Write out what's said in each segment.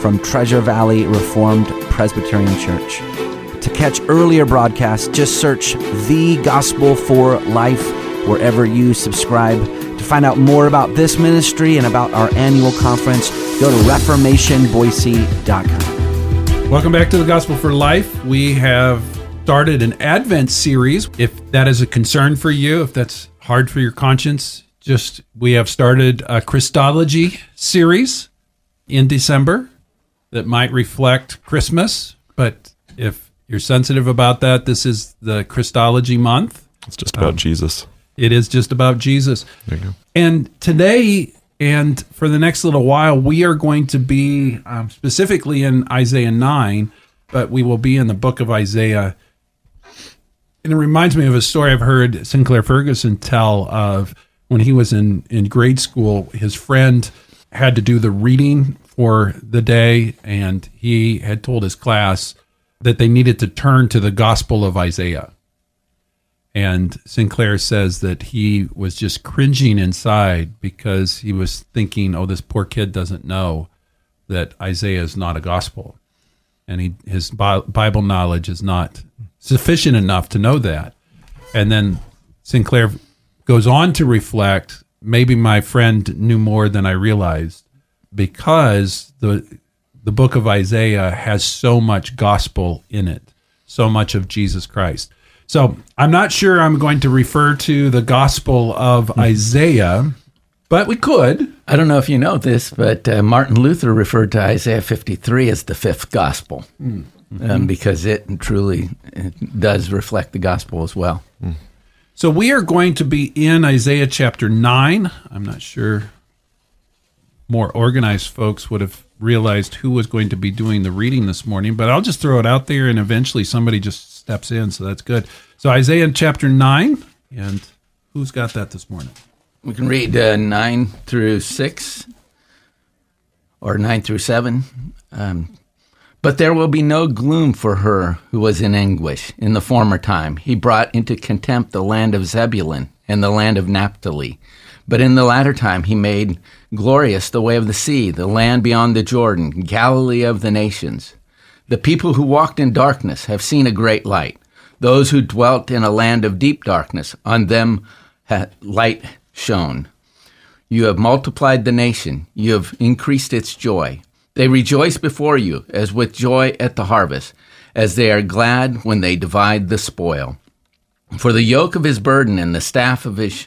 from Treasure Valley Reformed Presbyterian Church. To catch earlier broadcasts, just search The Gospel for Life wherever you subscribe. To find out more about this ministry and about our annual conference, go to reformationboise.com. Welcome back to the Gospel for Life. We have started an Advent series. If that is a concern for you, if that's hard for your conscience, just we have started a Christology series in December that might reflect Christmas. But if you're sensitive about that, this is the Christology month. It's just about um, Jesus. It is just about Jesus. There you go. And today and for the next little while, we are going to be um, specifically in Isaiah 9, but we will be in the book of Isaiah. And it reminds me of a story I've heard Sinclair Ferguson tell of when he was in, in grade school. His friend had to do the reading for the day, and he had told his class that they needed to turn to the Gospel of Isaiah. And Sinclair says that he was just cringing inside because he was thinking, oh, this poor kid doesn't know that Isaiah is not a gospel. And he, his Bible knowledge is not sufficient enough to know that. And then Sinclair goes on to reflect maybe my friend knew more than I realized because the the book of Isaiah has so much gospel in it, so much of Jesus Christ. So I'm not sure I'm going to refer to the Gospel of mm-hmm. Isaiah, but we could. I don't know if you know this, but uh, Martin Luther referred to Isaiah 53 as the fifth Gospel mm-hmm. um, because it truly it does reflect the Gospel as well. Mm. So we are going to be in Isaiah chapter 9. I'm not sure more organized folks would have realized who was going to be doing the reading this morning, but I'll just throw it out there and eventually somebody just steps in, so that's good. So Isaiah chapter 9, and who's got that this morning? We can read uh, 9 through 6 or 9 through 7. Um, but there will be no gloom for her who was in anguish in the former time. He brought into contempt the land of Zebulun and the land of Naphtali. But in the latter time he made glorious the way of the sea, the land beyond the Jordan, Galilee of the nations. The people who walked in darkness have seen a great light. Those who dwelt in a land of deep darkness, on them light shone. You have multiplied the nation, you have increased its joy. They rejoice before you as with joy at the harvest, as they are glad when they divide the spoil. For the yoke of his burden and the staff of his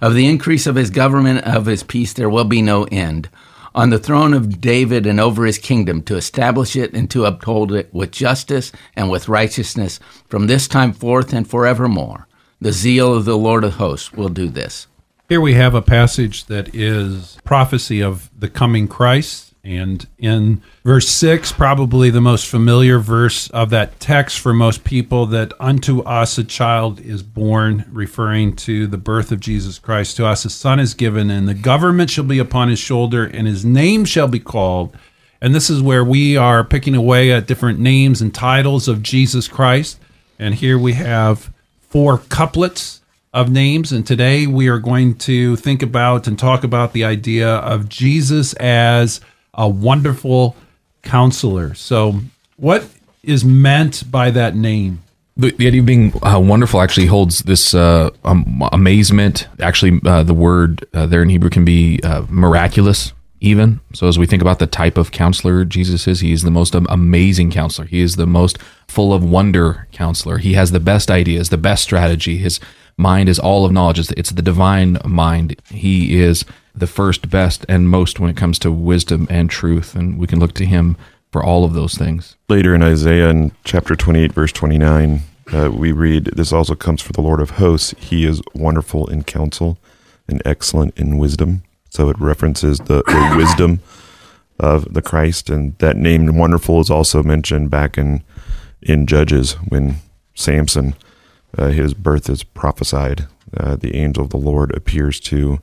Of the increase of his government, of his peace, there will be no end on the throne of David and over his kingdom to establish it and to uphold it with justice and with righteousness from this time forth and forevermore. The zeal of the Lord of hosts will do this. Here we have a passage that is prophecy of the coming Christ and in verse 6, probably the most familiar verse of that text for most people, that unto us a child is born, referring to the birth of Jesus Christ. To us a son is given, and the government shall be upon his shoulder, and his name shall be called. And this is where we are picking away at different names and titles of Jesus Christ. And here we have four couplets of names. And today we are going to think about and talk about the idea of Jesus as a wonderful counselor. So, what is meant by that name? The, the idea of being uh, wonderful actually holds this uh, um, amazement. Actually, uh, the word uh, there in Hebrew can be uh, miraculous. even. So as we think about the type of counselor Jesus is, he is the most amazing counselor. He is the most full of wonder counselor. He has the best ideas, the best strategy. His mind is all of knowledge. It's, it's the divine mind. He is the first, best, and most when it comes to wisdom and truth. And we can look to him for all of those things. Later in Isaiah, in chapter 28, verse 29, uh, we read, This also comes for the Lord of hosts. He is wonderful in counsel and excellent in wisdom. So it references the, the wisdom of the Christ. And that name wonderful is also mentioned back in, in Judges when Samson, uh, his birth is prophesied. Uh, the angel of the Lord appears to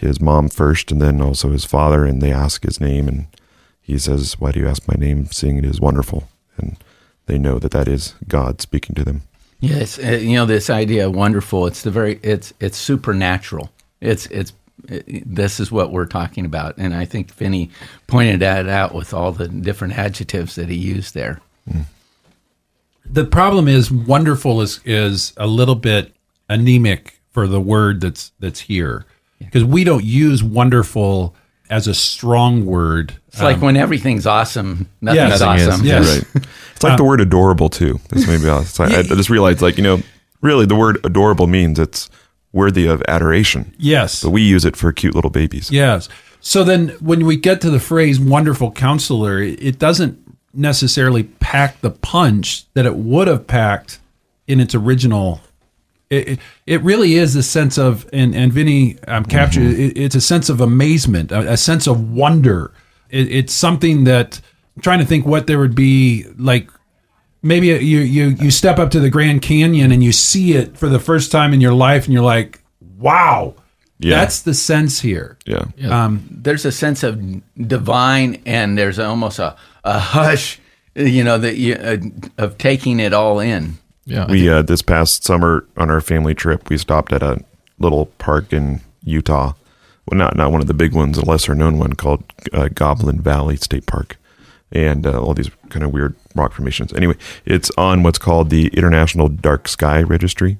his mom first and then also his father, and they ask his name. And he says, Why do you ask my name, seeing it is wonderful? And they know that that is God speaking to them. Yes, uh, you know this idea of wonderful. It's the very it's it's supernatural. It's it's it, this is what we're talking about, and I think Vinny pointed that out with all the different adjectives that he used there. the problem is wonderful is is a little bit anemic for the word that's that's here because we don't use wonderful as a strong word. It's like um, when everything's awesome, nothing's Yes. Nothing is, awesome. Yes. Right. It's like uh, the word adorable too. That's maybe else. I, I just realized, like you know, really the word adorable means it's worthy of adoration, Yes. but we use it for cute little babies. Yes. So then when we get to the phrase wonderful counselor, it it doesn't necessarily pack the punch that it would have packed in its original. It, it, it really is a sense of, and, and Vinny um, captured it, it's a sense of amazement, a, a sense of wonder. It, it's something that I'm trying to think what there would be like maybe you you you step up to the Grand Canyon and you see it for the first time in your life and you're like, wow. Yeah. That's the sense here. Yeah. Um, There's a sense of divine, and there's almost a, a hush, you know, that you, uh, of taking it all in. Yeah. We uh, this past summer on our family trip, we stopped at a little park in Utah. Well, not not one of the big ones, a lesser known one called uh, Goblin Valley State Park, and uh, all these kind of weird rock formations. Anyway, it's on what's called the International Dark Sky Registry.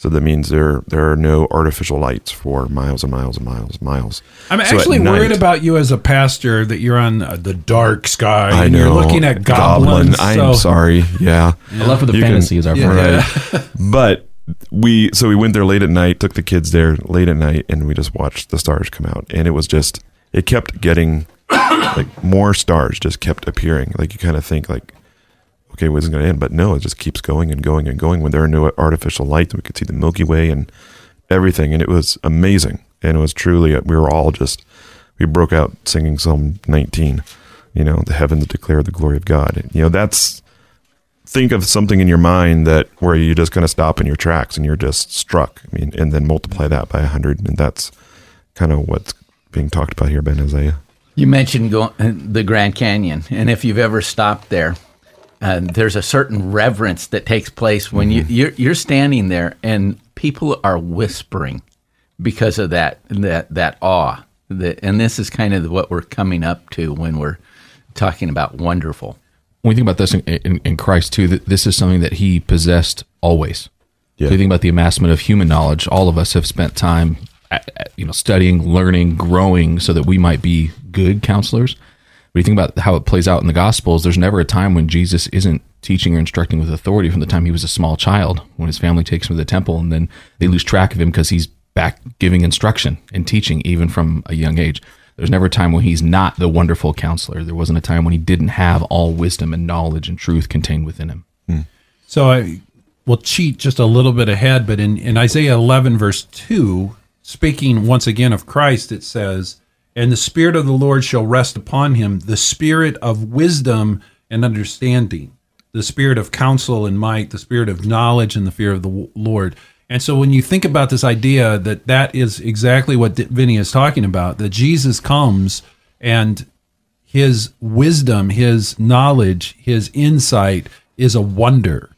So that means there there are no artificial lights for miles and miles and miles and miles. I'm So at actually worried about you as a pastor that you're on uh, the dark sky I and know. you're looking at goblins. I'm so- sorry. Yeah. I love for the You can- fantasy is our friend. Right. but we so we went there late at night, took the kids there late at night, and we just watched the stars come out. And it was just it kept getting like more stars just kept appearing. Like you kind of think like, okay, when's it gonna end? But no, it just keeps going and going and going. When there are no artificial lights, we could see the Milky Way and everything, and it was amazing. And it was truly we were all just we broke out singing Psalm 19. You know, the heavens declare the glory of God. You know, that's think of something in your mind that where you just kind of stop in your tracks and you're just struck. I mean, and then multiply that by a hundred, and that's kind of what's being talked about here by Isaiah. You mentioned go, uh, the Grand Canyon, and if you've ever stopped there, uh, there's a certain reverence that takes place when you you're, you're standing there, and people are whispering because of that that that awe. That, and this is kind of what we're coming up to when we're talking about wonderful. when we think about this in, in, in Christ too, that this is something that he possessed always. Yeah. So you think about the amassment of human knowledge. All of us have spent time, at, at, you know, studying, learning, growing, so that we might be good counselors. But you think about how it plays out in the Gospels. There's never a time when Jesus isn't teaching or instructing with authority. From the time he was a small child, when his family takes him to the temple, and then they lose track of him because he's back giving instruction and teaching, even from a young age. There's never a time when he's not the wonderful counselor. There wasn't a time when he didn't have all wisdom and knowledge and truth contained within him. Hmm. So I will cheat just a little bit ahead, but in, in Isaiah 11, verse 2, speaking once again of Christ, it says, And the Spirit of the Lord shall rest upon him, the Spirit of wisdom and understanding, the Spirit of counsel and might, the Spirit of knowledge and the fear of the Lord. And so when you think about this idea that that is exactly what Vinny is talking about, that Jesus comes and his wisdom, his knowledge, his insight is a wonder.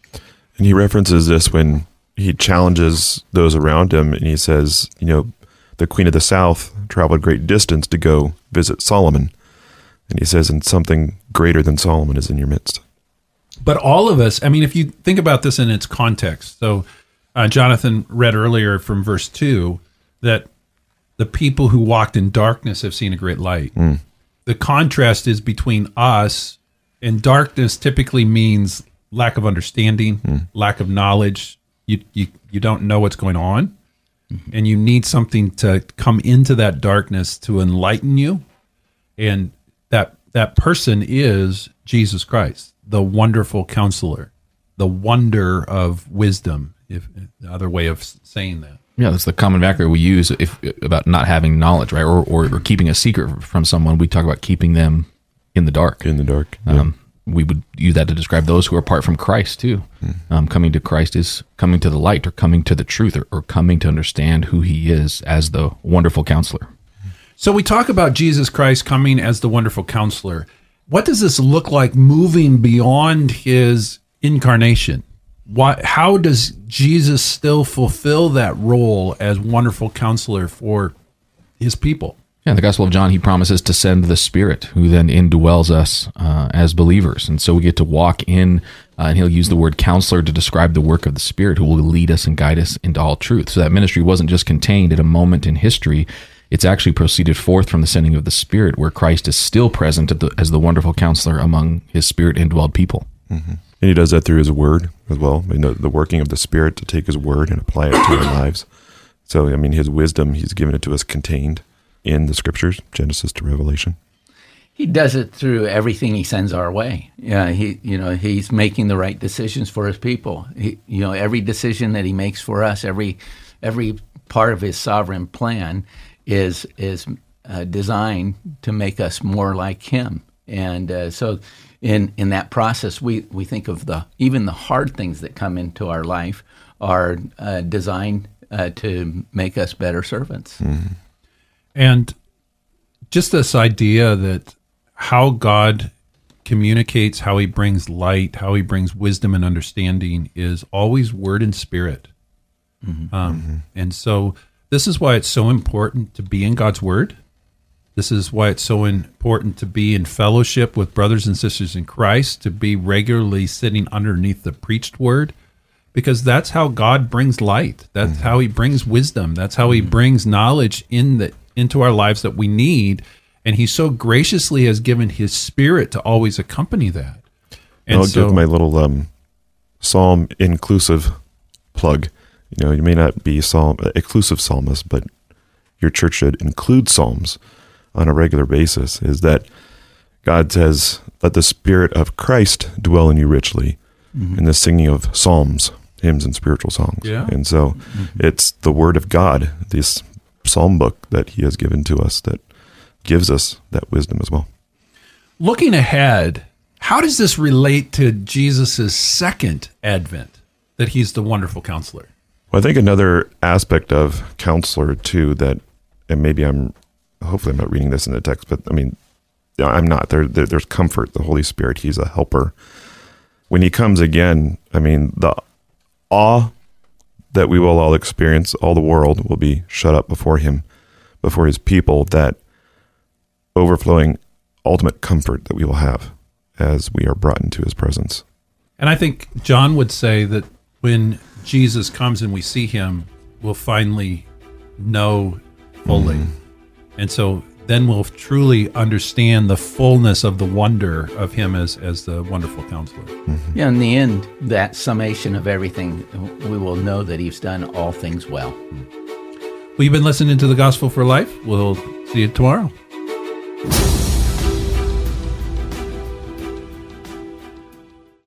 And he references this when he challenges those around him and he says, you know, the Queen of the South traveled great distance to go visit Solomon. And he says, and something greater than Solomon is in your midst. But all of us, I mean, if you think about this in its context, so uh, Jonathan read earlier from verse 2 that the people who walked in darkness have seen a great light. The contrast is between us and darkness typically means lack of understanding, lack of knowledge. You, you you don't know what's going on, and you need something to come into that darkness to enlighten you, and that that person is Jesus Christ, the wonderful counselor, the wonder of wisdom. If the other way of saying that. Yeah, that's the common vocabulary we use if about not having knowledge, right? Or, or, or keeping a secret from someone. We talk about keeping them in the dark. in the dark. Um, we would use that to describe those who are apart from Christ too. Um, coming to Christ is coming to the light, or coming to the truth, or, or coming to understand who He is as the wonderful Counselor. So we talk about Jesus Christ coming as the wonderful counselor. What does this look like moving beyond his incarnation? What how does Jesus still fulfill that role as wonderful counselor for his people? Yeah, in the Gospel of John, he promises to send the Spirit, who then indwells us uh, as believers, and so we get to walk in. Uh, and he'll use the word counselor to describe the work of the Spirit, who will lead us and guide us into all truth. So that ministry wasn't just contained at a moment in history; it's actually proceeded forth from the sending of the Spirit, where Christ is still present the, as the wonderful counselor among His Spirit indwelled people. And he does that through his word as well. Mean, the, the working of the Spirit to take his word and apply it to our lives. So, I mean, his wisdom, he's given it to us contained in the scriptures, Genesis to Revelation. He does it through everything he sends our way. Yeah, he, you know, he's making the right decisions for his people. He, you know, every decision that he makes for us, every every part of his sovereign plan is is uh, designed to make us more like him. And uh, so, in in that process, we we think of the even the hard things that come into our life are uh, designed uh, to make us better servants. And just this idea that how God communicates, how he brings light, how he brings wisdom and understanding is always word and spirit. Mm-hmm. Um, mm-hmm. And so this is why it's so important to be in God's word. This is why it's so important to be in fellowship with brothers and sisters in Christ, to be regularly sitting underneath the preached word, because that's how God brings light. That's mm-hmm. how He brings wisdom. That's how He brings knowledge in the into our lives that we need. And He so graciously has given His Spirit to always accompany that. And I'll so, give my little um, psalm inclusive plug. You know, you may not be psalm uh, exclusive psalmist, but your church should include psalms on a regular basis. Is that God says, "Let the Spirit of Christ dwell in you richly," mm-hmm. in the singing of psalms, hymns, and spiritual songs. Yeah. And so, mm-hmm. it's the Word of God, this psalm book that He has given to us, that gives us that wisdom as well. looking ahead, how does this relate to Jesus' second advent? That He's the wonderful counselor. Well, I think another aspect of counselor too that, and maybe I'm, hopefully I'm not reading this in the text, but I mean, I'm not. There, there, there's comfort. The Holy Spirit, He's a helper. When He comes again, I mean, the awe that we will all experience, all the world will be shut up before Him, before His people. That overflowing, ultimate comfort that we will have as we are brought into His presence. And I think John would say that when Jesus comes and we see him, we'll finally know fully. Mm-hmm. And so then we'll truly understand the fullness of the wonder of him as, as the wonderful counselor. Mm-hmm. Yeah, in the end, that summation of everything, we will know that he's done all things well. Well, you've been listening to the Gospel for Life. We'll see you tomorrow.